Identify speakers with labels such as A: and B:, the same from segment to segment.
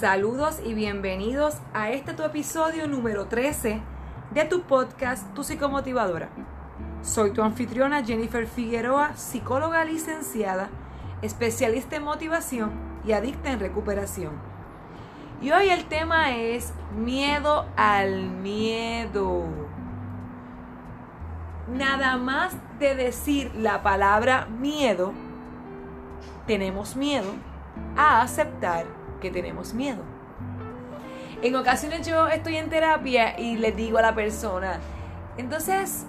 A: Saludos y bienvenidos a este tu episodio número 13 de tu podcast Tu Psicomotivadora. Soy tu anfitriona Jennifer Figueroa, psicóloga licenciada, especialista en motivación y adicta en recuperación. Y hoy el tema es miedo al miedo. Nada más de decir la palabra miedo, tenemos miedo a aceptar que tenemos miedo. En ocasiones yo estoy en terapia y le digo a la persona, entonces,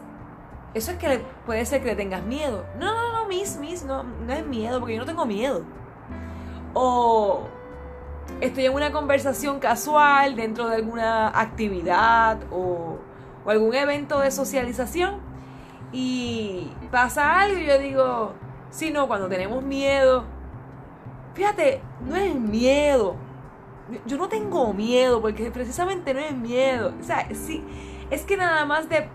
A: eso es que puede ser que le tengas miedo. No, no, no, mis, mis, no, no es miedo, porque yo no tengo miedo. O estoy en una conversación casual dentro de alguna actividad o, o algún evento de socialización y pasa algo y yo digo, si no, cuando tenemos miedo, fíjate, no es miedo. Yo no tengo miedo porque precisamente no es miedo. O sea, sí, es que nada más de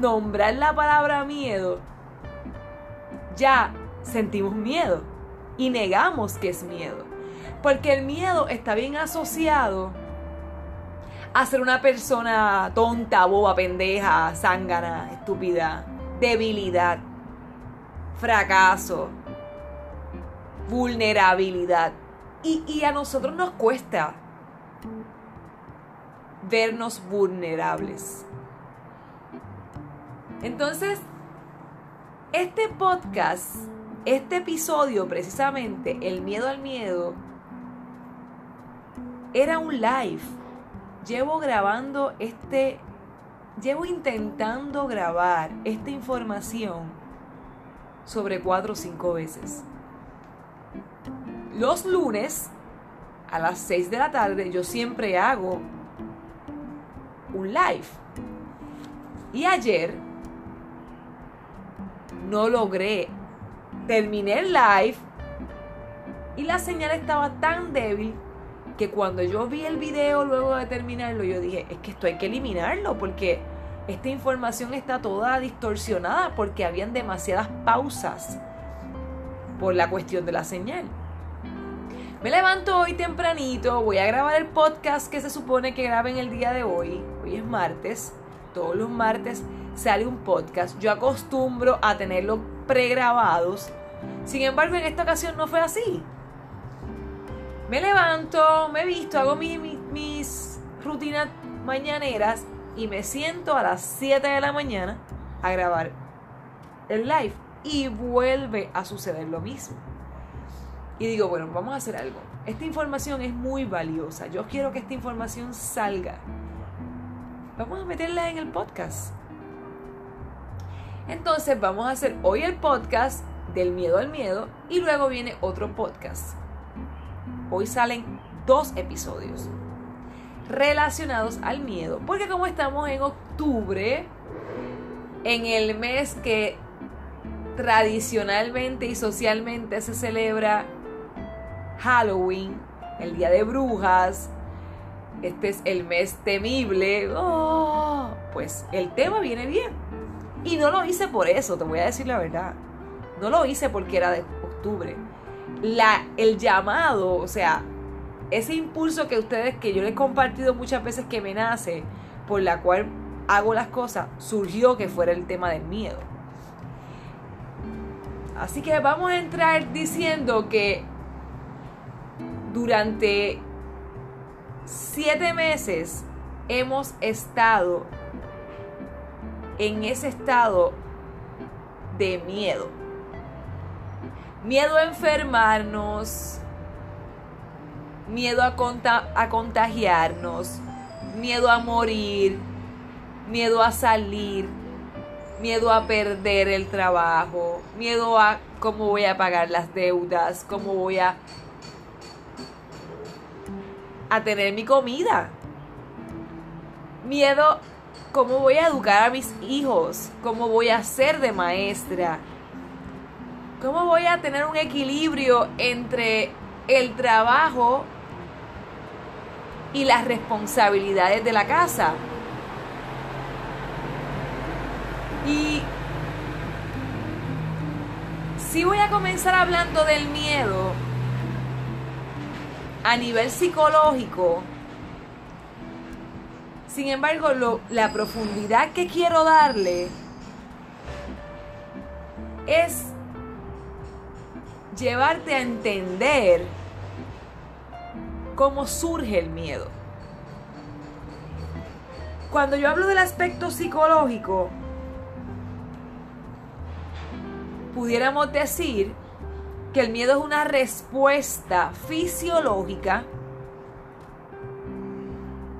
A: nombrar la palabra miedo, ya sentimos miedo y negamos que es miedo. Porque el miedo está bien asociado a ser una persona tonta, boba, pendeja, zángana, estúpida, debilidad, fracaso, vulnerabilidad. Y, y, a nosotros nos cuesta vernos vulnerables. Entonces, este podcast, este episodio precisamente, El miedo al miedo, era un live. Llevo grabando este, llevo intentando grabar esta información sobre cuatro o cinco veces. Los lunes a las 6 de la tarde yo siempre hago un live. Y ayer no logré. Terminé el live y la señal estaba tan débil que cuando yo vi el video luego de terminarlo, yo dije, es que esto hay que eliminarlo porque esta información está toda distorsionada porque habían demasiadas pausas por la cuestión de la señal. Me levanto hoy tempranito, voy a grabar el podcast que se supone que graben el día de hoy. Hoy es martes, todos los martes sale un podcast. Yo acostumbro a tenerlos pregrabados. Sin embargo, en esta ocasión no fue así. Me levanto, me visto, hago mis rutinas mañaneras y me siento a las 7 de la mañana a grabar el live. Y vuelve a suceder lo mismo. Y digo, bueno, vamos a hacer algo. Esta información es muy valiosa. Yo quiero que esta información salga. Vamos a meterla en el podcast. Entonces vamos a hacer hoy el podcast del miedo al miedo y luego viene otro podcast. Hoy salen dos episodios relacionados al miedo, porque como estamos en octubre, en el mes que tradicionalmente y socialmente se celebra Halloween, el día de brujas, este es el mes temible, oh, pues el tema viene bien. Y no lo hice por eso, te voy a decir la verdad. No lo hice porque era de octubre. La, el llamado, o sea, ese impulso que ustedes, que yo les he compartido muchas veces que me nace, por la cual hago las cosas, surgió que fuera el tema del miedo. Así que vamos a entrar diciendo que durante siete meses hemos estado en ese estado de miedo. Miedo a enfermarnos, miedo a, a, contagiarnos, miedo a morir, miedo a salir, miedo a perder el trabajo, miedo a cómo voy a pagar las deudas, cómo voy a, a tener mi comida. Miedo cómo voy a educar a mis hijos, cómo voy a ser de maestra, cómo voy a tener un equilibrio entre el trabajo y las responsabilidades de la casa. Y si voy a comenzar hablando del miedo, a nivel psicológico, sin embargo, la profundidad que quiero darle es llevarte a entender cómo surge el miedo. Cuando yo hablo del aspecto psicológico, pudiéramos decir que el miedo es una respuesta fisiológica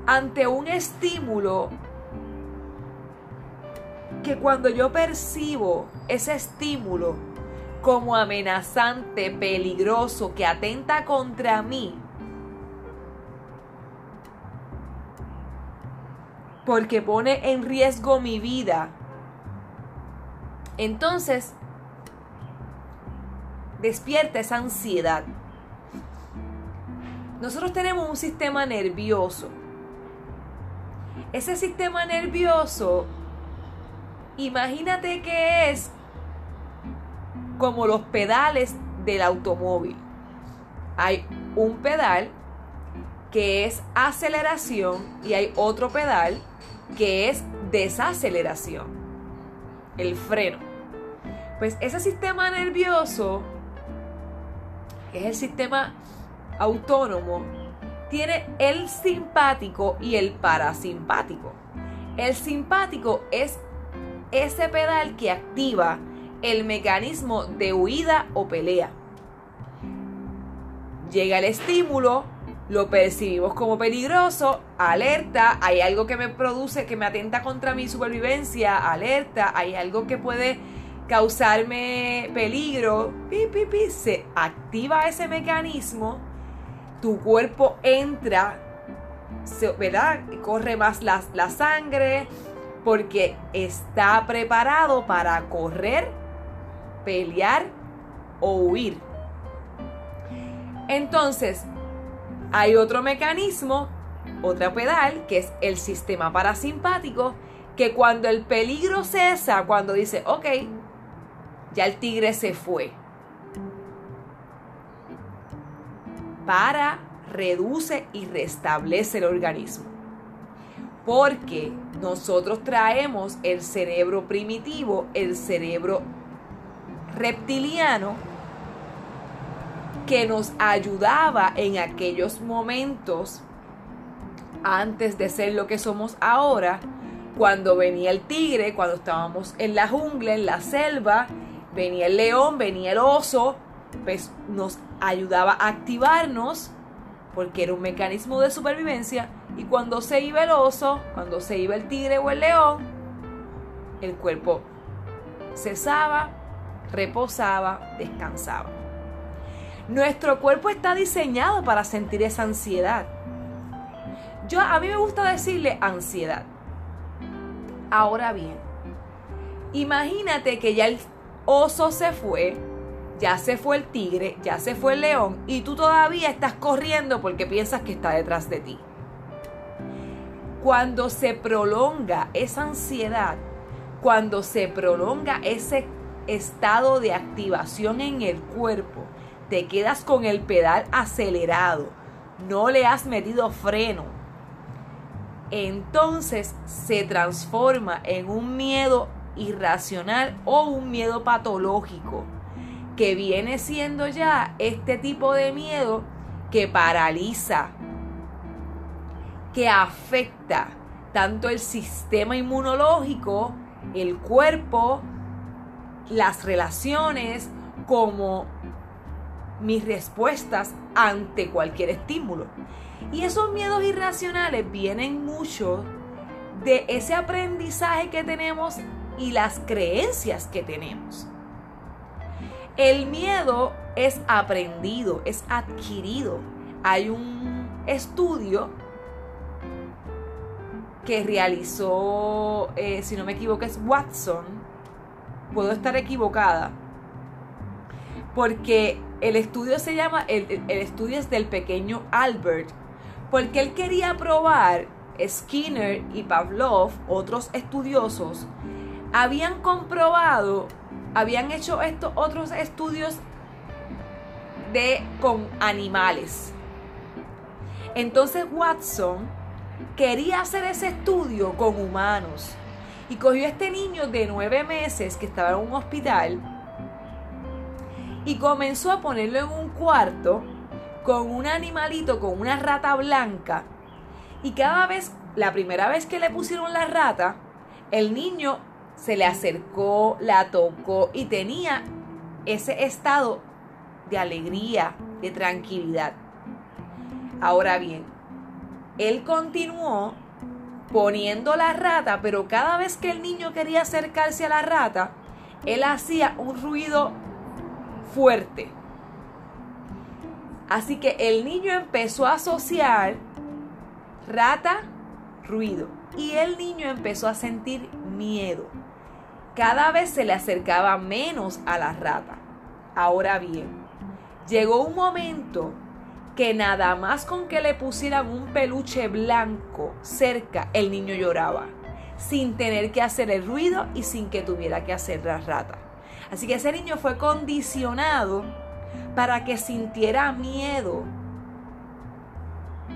A: ante un estímulo que cuando yo percibo ese estímulo como amenazante, peligroso, que atenta contra mí, porque pone en riesgo mi vida, entonces despierta esa ansiedad. Nosotros tenemos un sistema nervioso. Ese sistema nervioso, imagínate que es como los pedales del automóvil. Hay un pedal que es aceleración y hay otro pedal que es desaceleración, el freno. Pues ese sistema nervioso, que es el sistema autónomo, tiene el simpático y el parasimpático. El simpático es ese pedal que activa el mecanismo de huida o pelea. Llega el estímulo, lo percibimos como peligroso, alerta, hay algo que me produce, que me atenta contra mi supervivencia, alerta, hay algo que puede causarme peligro, pi, pi, pi, se activa ese mecanismo, tu cuerpo entra, ¿verdad? Corre más la, la sangre porque está preparado para correr pelear o huir. Entonces, hay otro mecanismo, otra pedal, que es el sistema parasimpático, que cuando el peligro cesa, cuando dice, ok, ya el tigre se fue, para, reduce y restablece el organismo. Porque nosotros traemos el cerebro primitivo, el cerebro reptiliano que nos ayudaba en aquellos momentos antes de ser lo que somos ahora, cuando venía el tigre, cuando estábamos en la jungla, en la selva, venía el león, venía el oso, pues nos ayudaba a activarnos porque era un mecanismo de supervivencia y cuando se iba el oso, cuando se iba el tigre o el león, el cuerpo cesaba reposaba, descansaba. Nuestro cuerpo está diseñado para sentir esa ansiedad. Yo a mí me gusta decirle ansiedad. Ahora bien, imagínate que ya el oso se fue, ya se fue el tigre, ya se fue el león y tú todavía estás corriendo porque piensas que está detrás de ti. Cuando se prolonga esa ansiedad, cuando se prolonga ese estado de activación en el cuerpo, te quedas con el pedal acelerado, no le has metido freno, entonces se transforma en un miedo irracional o un miedo patológico, que viene siendo ya este tipo de miedo que paraliza, que afecta tanto el sistema inmunológico, el cuerpo, las relaciones como mis respuestas ante cualquier estímulo. Y esos miedos irracionales vienen mucho de ese aprendizaje que tenemos y las creencias que tenemos. El miedo es aprendido, es adquirido. Hay un estudio que realizó, eh, si no me equivoco, es Watson, puedo estar equivocada, porque el estudio se llama, el, estudio es del pequeño Albert, porque él quería probar, Skinner y Pavlov, otros estudiosos, habían comprobado, habían hecho estos otros estudios de, con animales. Entonces Watson quería hacer ese estudio con humanos y cogió a este niño de nueve meses que estaba en un hospital y comenzó a ponerlo en un cuarto con un animalito, con una rata blanca. Y cada vez, la primera vez que le pusieron la rata, el niño se le acercó, la tocó y tenía ese estado de alegría, de tranquilidad. Ahora bien, él continuó poniendo la rata, pero cada vez que el niño quería acercarse a la rata, él hacía un ruido fuerte. Así que el niño empezó a asociar rata, ruido. Y el niño empezó a sentir miedo. Cada vez se le acercaba menos a la rata. Ahora bien, llegó un momento que nada más con que le pusieran un peluche blanco cerca, el niño lloraba, sin tener que hacer el ruido y sin que tuviera que hacer la rata. Así que ese niño fue condicionado para que sintiera miedo.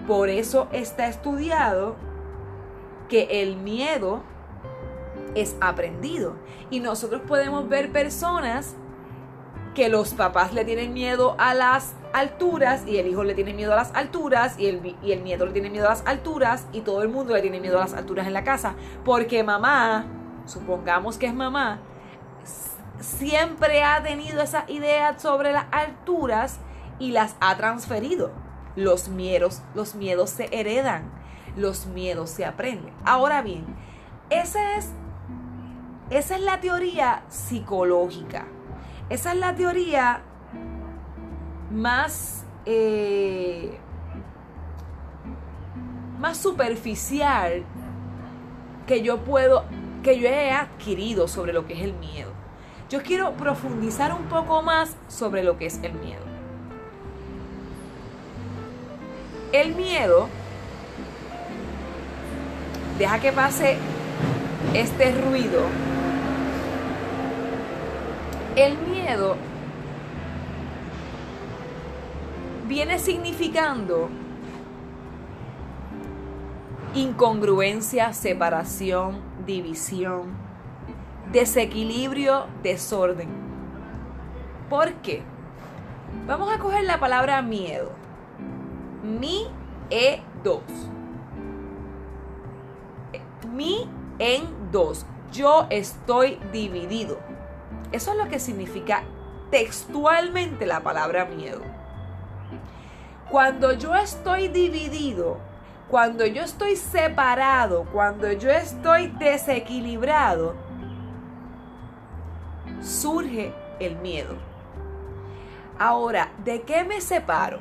A: Por eso está estudiado que el miedo es aprendido. Y nosotros podemos ver personas que los papás le tienen miedo a las alturas y el hijo le tiene miedo a las alturas y el, y el nieto le tiene miedo a las alturas y todo el mundo le tiene miedo a las alturas en la casa. Porque mamá, supongamos que es mamá, siempre ha tenido esa idea sobre las alturas y las ha transferido. Los miedos, los miedos se heredan, los miedos se aprenden. Ahora bien, esa es, esa es la teoría psicológica. Esa es la teoría más, eh, más superficial que yo puedo, que yo he adquirido sobre lo que es el miedo. Yo quiero profundizar un poco más sobre lo que es el miedo. El miedo, deja que pase este ruido. El miedo viene significando incongruencia, separación, división, desequilibrio, desorden. ¿Por qué? Vamos a coger la palabra miedo. Mi e dos. Mi en dos. Yo estoy dividido. Eso es lo que significa textualmente la palabra miedo. Cuando yo estoy dividido, cuando yo estoy separado, cuando yo estoy desequilibrado, surge el miedo. Ahora, ¿de qué me separo?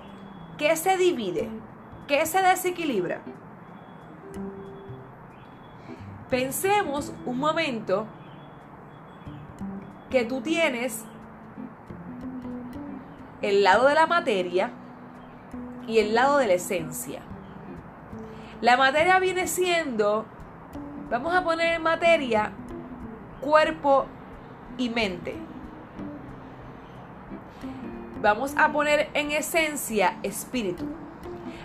A: ¿Qué se divide? ¿Qué se desequilibra? Pensemos un momento que tú tienes el lado de la materia y el lado de la esencia. La materia viene siendo, vamos a poner en materia, cuerpo y mente. Vamos a poner en esencia espíritu.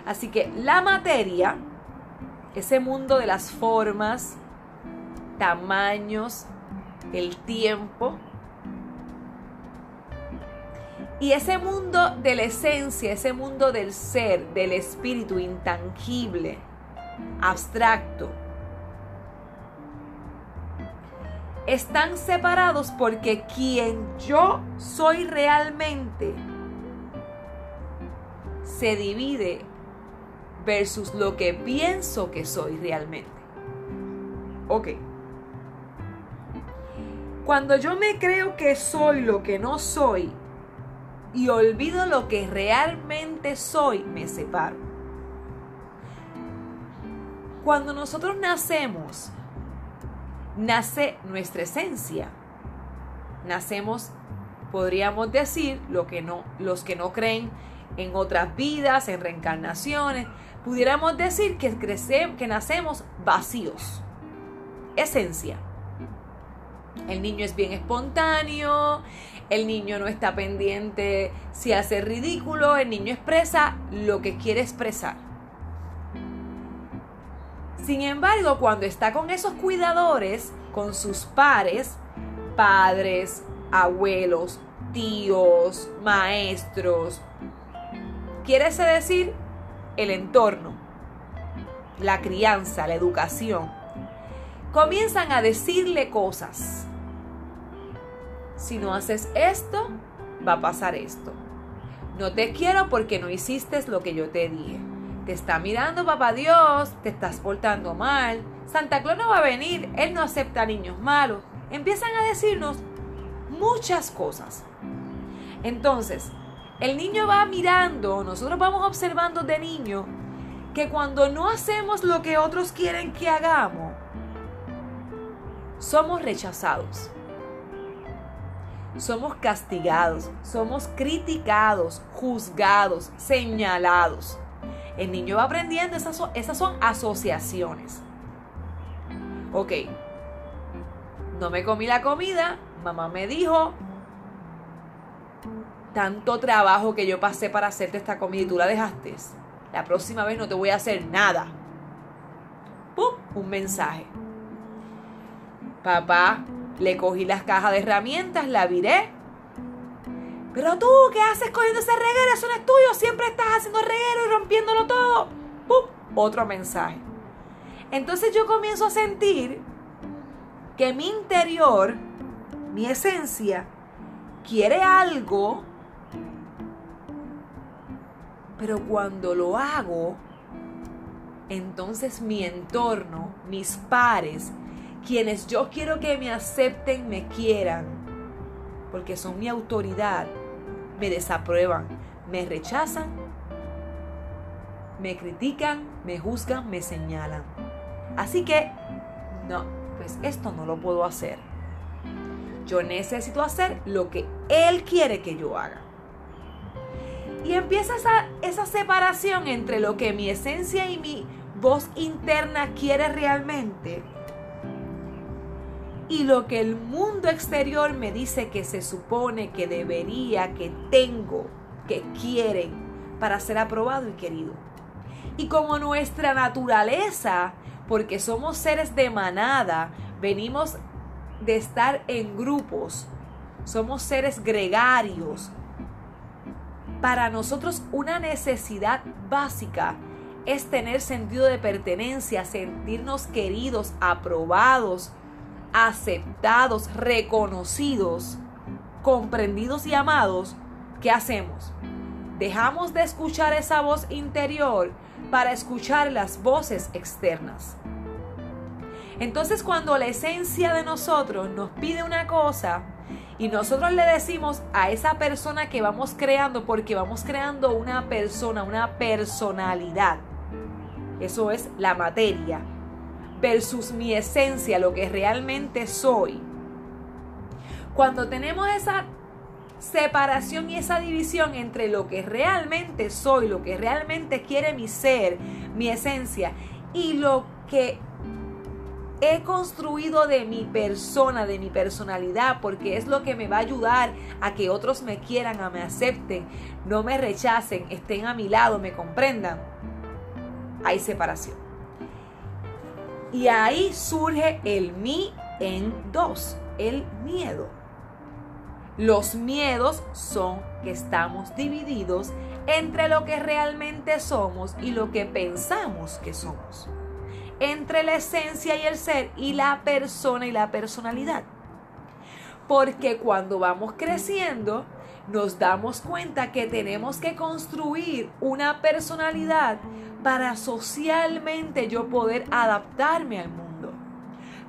A: Así que la materia, ese mundo de las formas, tamaños, el tiempo, y ese mundo de la esencia, ese mundo del ser, del espíritu intangible, abstracto, están separados porque quien yo soy realmente se divide versus lo que pienso que soy realmente. Ok. Cuando yo me creo que soy lo que no soy y olvido lo que realmente soy, me separo. Cuando nosotros nacemos, nace nuestra esencia. Nacemos, podríamos decir, lo que no, los que no creen en otras vidas, en reencarnaciones, pudiéramos decir que, que nacemos vacíos. Esencia. El niño es bien espontáneo, el niño no está pendiente si hace ridículo, el niño expresa lo que quiere expresar. Sin embargo, cuando está con esos cuidadores, con sus pares, padres, abuelos, tíos, maestros, quiere decir el entorno, la crianza, la educación, comienzan a decirle cosas. Si no haces esto, va a pasar esto. No te quiero porque no hiciste lo que yo te dije. Te está mirando papá Dios, te estás portando mal. Santa Claus no va a venir, él no acepta niños malos. Empiezan a decirnos muchas cosas. Entonces, el niño va mirando, nosotros vamos observando de niño que cuando no hacemos lo que otros quieren que hagamos, somos rechazados. Somos castigados, somos criticados, juzgados, señalados. El niño va aprendiendo, esas son, son asociaciones. Ok, no me comí la comida, mamá me dijo, tanto trabajo que yo pasé para hacerte esta comida y tú la dejaste. La próxima vez no te voy a hacer nada. ¡Pum! Un mensaje. Papá, le cogí las cajas de herramientas, la viré. Pero tú, ¿qué haces cogiendo ese reguero? Eso no es tuyo. Siempre estás haciendo reguero y rompiéndolo todo. ¡Pum! Otro mensaje. Entonces yo comienzo a sentir que mi interior, mi esencia, quiere algo, pero cuando lo hago, entonces mi entorno, mis pares, quienes yo quiero que me acepten, me quieran, porque son mi autoridad, me desaprueban, me rechazan, me critican, me juzgan, me señalan. Así que, no, pues esto no lo puedo hacer. Yo necesito hacer lo que Él quiere que yo haga. Y empieza esa, esa separación entre lo que mi esencia y mi voz interna quiere realmente y lo que el mundo exterior me dice que se supone que debería, que tengo, que quieren para ser aprobado y querido. Y como nuestra naturaleza, porque somos seres de manada, venimos de estar en grupos, somos seres gregarios. Para nosotros una necesidad básica es tener sentido de pertenencia, sentirnos queridos, aprobados, aceptados, reconocidos, comprendidos y amados, ¿qué hacemos? Dejamos de escuchar esa voz interior para escuchar las voces externas. Entonces cuando la esencia de nosotros nos pide una cosa y nosotros le decimos a esa persona que vamos creando, porque vamos creando una persona, una personalidad, eso es la materia, versus mi esencia, lo que realmente soy. Cuando tenemos esa separación y esa división entre lo que realmente soy, lo que realmente quiere mi ser, mi esencia, y lo que he construido de mi persona, de mi personalidad, porque es lo que me va a ayudar a que otros me quieran, a me acepten, no me rechacen, estén a mi lado, me comprendan. Hay separación. Y ahí surge el mí en dos, el miedo. Los miedos son que estamos divididos entre lo que realmente somos y lo que pensamos que somos. Entre la esencia y el ser y la persona y la personalidad. Porque cuando vamos creciendo, nos damos cuenta que tenemos que construir una personalidad para socialmente yo poder adaptarme al mundo,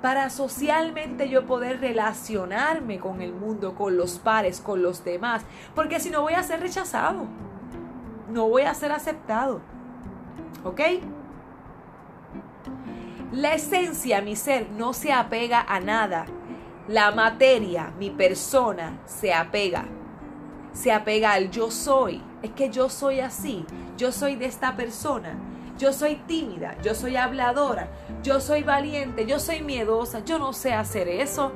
A: para socialmente yo poder relacionarme con el mundo, con los pares, con los demás, porque si no voy a ser rechazado, no voy a ser aceptado. ¿Ok? La esencia, mi ser, no se apega a nada. La materia, mi persona, se apega. Se apega al yo soy. Es que yo soy así. Yo soy de esta persona, yo soy tímida, yo soy habladora, yo soy valiente, yo soy miedosa, yo no sé hacer eso,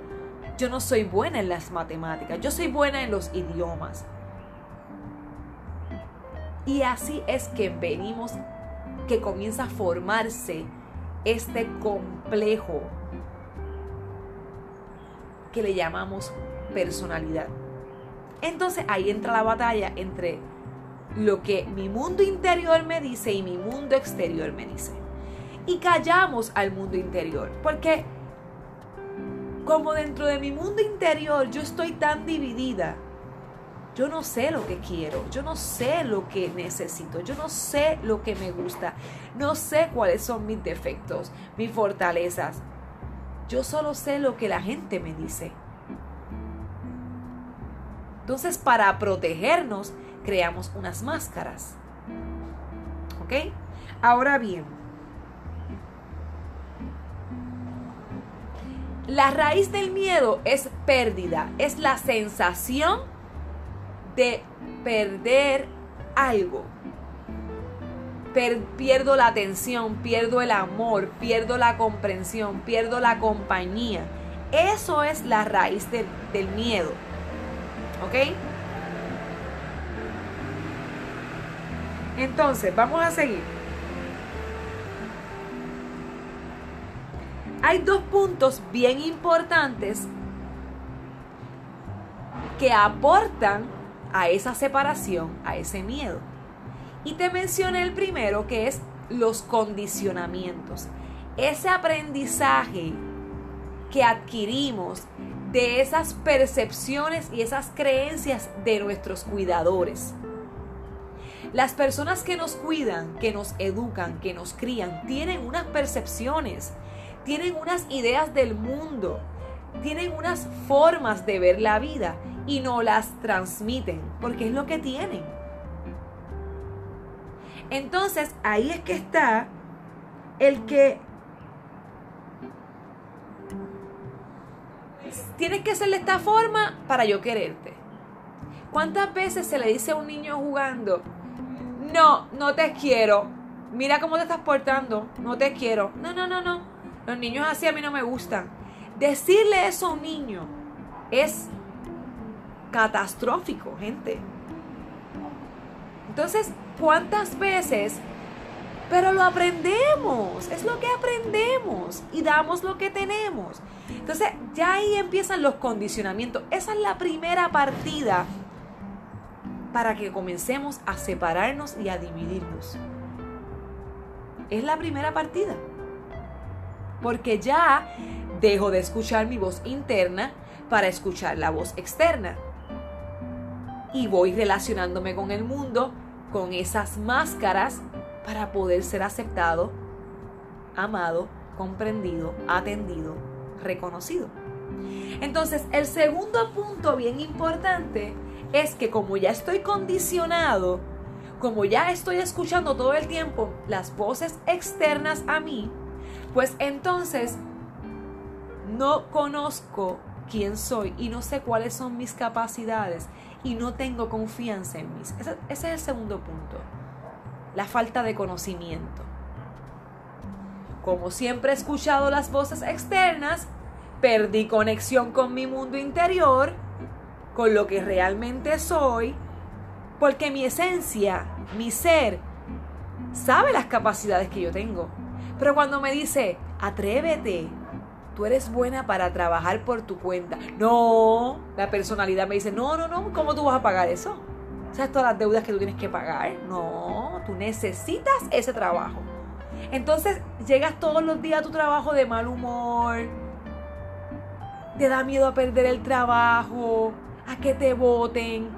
A: yo no soy buena en las matemáticas, yo soy buena en los idiomas. Y así es que venimos, que comienza a formarse este complejo que le llamamos personalidad. Entonces ahí entra la batalla entre lo que mi mundo interior me dice y mi mundo exterior me dice. Y callamos al mundo interior, porque como dentro de mi mundo interior yo estoy tan dividida, yo no sé lo que quiero, yo no sé lo que necesito, yo no sé lo que me gusta, no sé cuáles son mis defectos, mis fortalezas. Yo solo sé lo que la gente me dice. Entonces, para protegernos, creamos unas máscaras. ¿Ok? Ahora bien, la raíz del miedo es pérdida, es la sensación de perder algo. pierdo la atención, pierdo el amor, pierdo la comprensión, pierdo la compañía. Eso es la raíz del, miedo. ¿Ok? Entonces, vamos a seguir. Hay dos puntos bien importantes que aportan a esa separación, a ese miedo. Y te mencioné el primero que es los condicionamientos. Ese aprendizaje que adquirimos de esas percepciones y esas creencias de nuestros cuidadores. Las personas que nos cuidan, que nos educan, que nos crían, tienen unas percepciones, tienen unas ideas del mundo, tienen unas formas de ver la vida y no las transmiten, porque es lo que tienen. Entonces, ahí es que está el que tienes que ser de esta forma para yo quererte. ¿Cuántas veces se le dice a un niño jugando, no, no te quiero, mira cómo te estás portando, no te quiero? No, no, no, no. Los niños así a mí no me gustan. Decirle eso a un niño es catastrófico, gente. Entonces, ¿cuántas veces? Pero lo aprendemos, es lo que aprendemos y damos lo que tenemos. Entonces, ya ahí empiezan los condicionamientos. Esa es la primera partida para que comencemos a separarnos y a dividirnos. Es la primera partida. Porque ya dejo de escuchar mi voz interna para escuchar la voz externa. Y voy relacionándome con el mundo con esas máscaras para poder ser aceptado, amado, comprendido, atendido, reconocido. Entonces, el segundo punto bien importante es que como ya estoy condicionado, como ya estoy escuchando todo el tiempo las voces externas a mí, pues entonces no conozco quién soy y no sé cuáles son mis capacidades y no tengo confianza en mí. Ese, es el segundo punto, la falta de conocimiento. Como siempre he escuchado las voces externas, perdí conexión con mi mundo interior con lo que realmente soy, porque mi esencia, mi ser, sabe las capacidades que yo tengo. Pero cuando me dice, atrévete, tú eres buena para trabajar por tu cuenta. No, la personalidad me dice, no, no, no, ¿cómo tú vas a pagar eso? ¿Sabes todas las deudas que tú tienes que pagar? No, tú necesitas ese trabajo. Entonces llegas todos los días a tu trabajo de mal humor, te da miedo a perder el trabajo, a que te voten.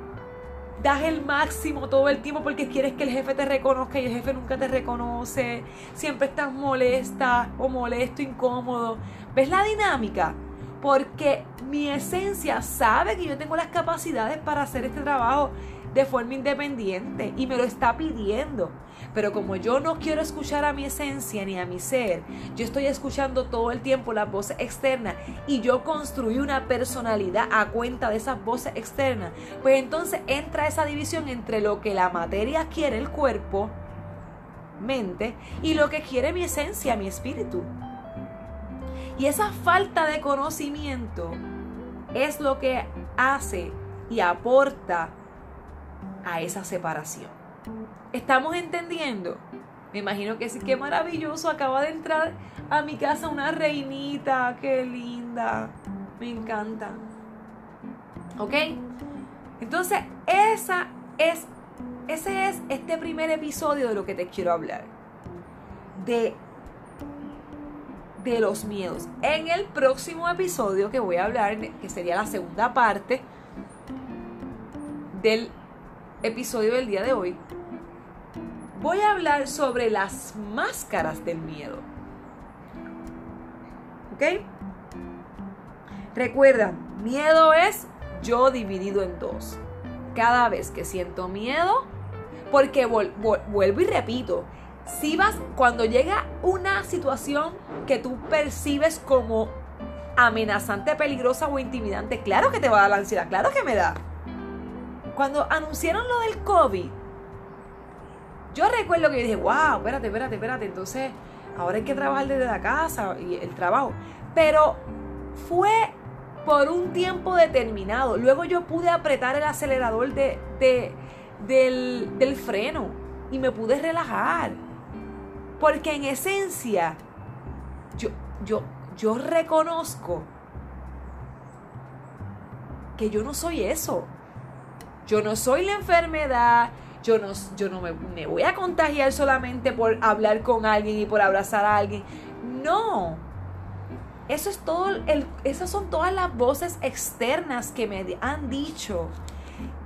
A: Das el máximo todo el tiempo porque quieres que el jefe te reconozca y el jefe nunca te reconoce. Siempre estás molesta o molesto, incómodo. ¿Ves la dinámica? Porque mi esencia sabe que yo tengo las capacidades para hacer este trabajo de forma independiente y me lo está pidiendo. Pero como yo no quiero escuchar a mi esencia ni a mi ser, yo estoy escuchando todo el tiempo las voces externas y yo construí una personalidad a cuenta de esas voces externas, pues entonces entra esa división entre lo que la materia quiere, el cuerpo, mente, y lo que quiere mi esencia, mi espíritu. Y esa falta de conocimiento es lo que hace y aporta a esa separación. ¿Estamos entendiendo? Me imagino que sí, qué maravilloso. Acaba de entrar a mi casa una reinita. Qué linda. Me encanta. ¿Ok? Entonces, esa es, ese es este primer episodio de lo que te quiero hablar. De, de los miedos. En el próximo episodio que voy a hablar, que sería la segunda parte del episodio del día de hoy, voy a hablar sobre las máscaras del miedo. ¿Ok? Recuerda, miedo es yo dividido en dos. Cada vez que siento miedo, porque vuelvo y repito, si vas, cuando llega una situación que tú percibes como amenazante, peligrosa o intimidante, claro que te va a dar la ansiedad, claro que me da. Cuando anunciaron lo del COVID, yo recuerdo que yo dije, wow, espérate, espérate, espérate, entonces ahora hay que trabajar desde la casa y el trabajo. Pero fue por un tiempo determinado. Luego yo pude apretar el acelerador de, del, del freno y me pude relajar. Porque en esencia, yo, yo, yo reconozco que yo no soy eso. Yo no soy la enfermedad. Yo no, yo no me, voy a contagiar solamente por hablar con alguien y por abrazar a alguien. No eso es todo, el, esas son todas las voces externas que me han dicho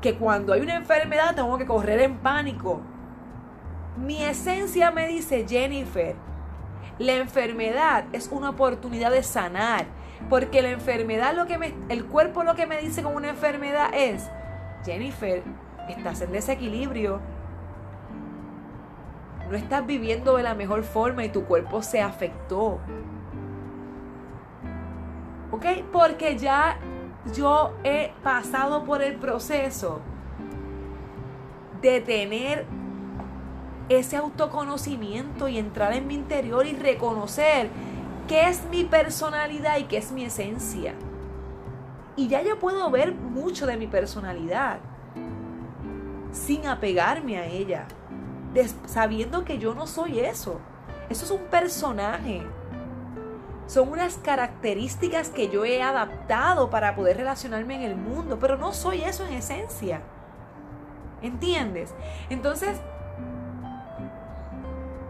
A: que cuando hay una enfermedad tengo que correr en pánico. Mi esencia me dice, Jennifer, la enfermedad es una oportunidad de sanar, porque la enfermedad lo que me, el cuerpo lo que me dice con una enfermedad es, Jennifer, estás en desequilibrio, no estás viviendo de la mejor forma y tu cuerpo se afectó. ¿ok? Porque ya yo he pasado por el proceso de tener ese autoconocimiento y entrar en mi interior y reconocer qué es mi personalidad y qué es mi esencia. Y ya yo puedo ver mucho de mi personalidad sin apegarme a ella, sabiendo que yo no soy eso. Eso es un personaje son unas características que yo he adaptado para poder relacionarme en el mundo, pero no soy eso en esencia. ¿Entiendes? Entonces,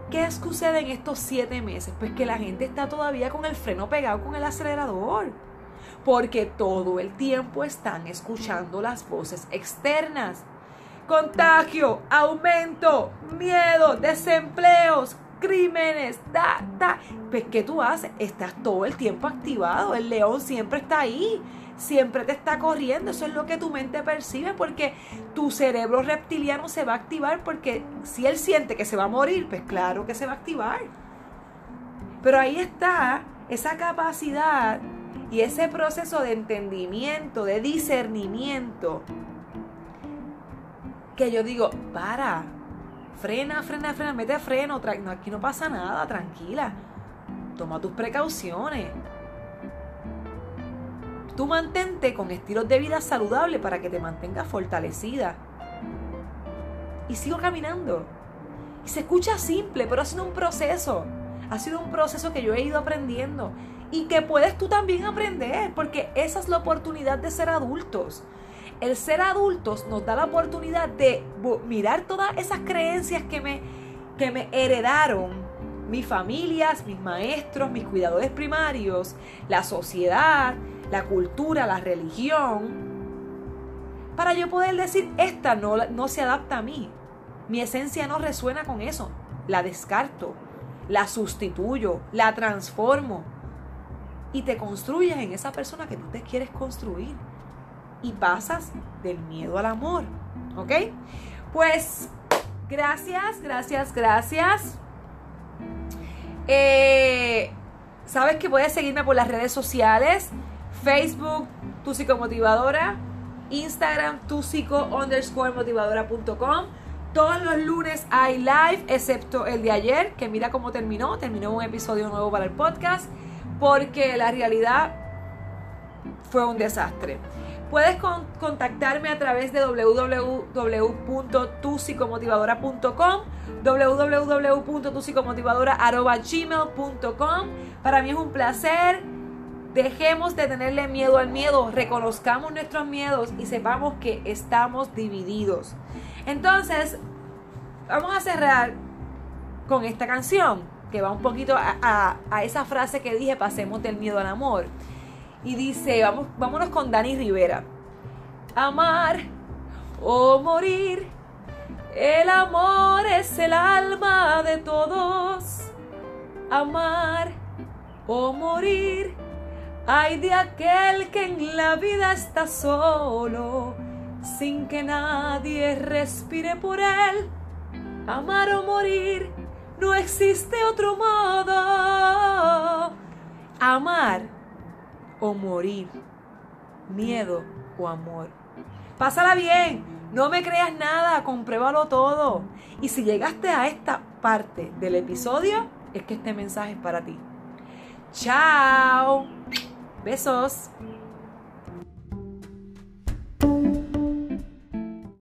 A: ¿qué sucede en estos siete meses? Pues que la gente está todavía con el freno pegado con el acelerador. Porque todo el tiempo están escuchando las voces externas. Contagio, aumento, miedo, desempleos, crímenes, da, da. Pues, ¿qué tú haces? Estás todo el tiempo activado. El león siempre está ahí. Siempre te está corriendo. Eso es lo que tu mente percibe porque tu cerebro reptiliano se va a activar porque si él siente que se va a morir, pues claro que se va a activar. Pero ahí está esa capacidad y ese proceso de entendimiento, de discernimiento, que yo digo, para, Frena, frena, frena, mete freno. No, aquí no pasa nada, tranquila. Toma tus precauciones. Tú mantente con estilos de vida saludables para que te mantengas fortalecida. Y sigo caminando. Y se escucha simple, pero ha sido un proceso. Ha sido un proceso que yo he ido aprendiendo. Y que puedes tú también aprender, porque esa es la oportunidad de ser adultos el ser adultos nos da la oportunidad de mirar todas esas creencias que me, que me heredaron mis familias, mis maestros, mis cuidadores primarios, la sociedad, la cultura, la religión, para yo poder decir, esta no, no se adapta a mí, mi esencia no resuena con eso, la descarto, la sustituyo, la transformo y te construyes en esa persona que tú te quieres construir y pasas del miedo al amor. ¿Ok? Pues gracias, gracias, gracias. Eh, Sabes que puedes seguirme por las redes sociales. Facebook, tu psicomotivadora. Instagram, tu psico underscore motivadora.com. Todos los lunes hay live, excepto el de ayer, que mira cómo terminó. Terminó un episodio nuevo para el podcast, porque la realidad fue un desastre. Puedes contactarme a través de www.tupsicomotivadora.com, www.tupsicomotivadora.gmail.com. Para mí es un placer. Dejemos de tenerle miedo al miedo, reconozcamos nuestros miedos y sepamos que estamos divididos. Entonces, vamos a cerrar con esta canción, que va un poquito a, esa frase que dije, pasemos del miedo al amor. Y dice, vamos, vámonos con Dani Rivera. Amar o morir, el amor es el alma de todos. Amar o morir, hay de aquel que en la vida está solo, sin que nadie respire por él. Amar o morir, no existe otro modo. Amar o morir, miedo o amor. Pásala bien, no me creas nada, compruébalo todo. Y si llegaste a esta parte del episodio, es que este mensaje es para ti. Chao. Besos.